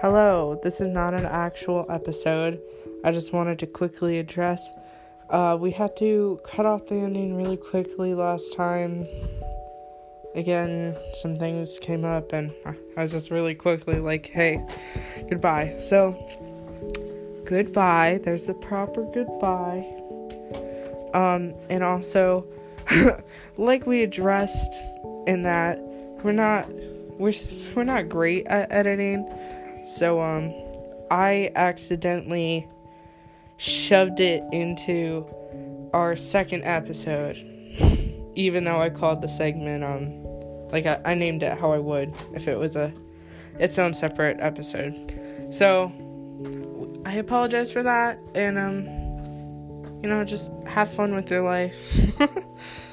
Hello, this is not an actual episode. I just wanted to quickly address. Uh, we had to cut off the ending really quickly last time. Again, some things came up, and I was just really quickly like, hey, goodbye. So, goodbye. There's the proper goodbye. Um, and also, like we addressed in that, we're not we're we're not great at editing so um I accidentally shoved it into our second episode even though I called the segment um like I, I named it how I would if it was a its own separate episode. So I apologize for that and um you know just have fun with your life.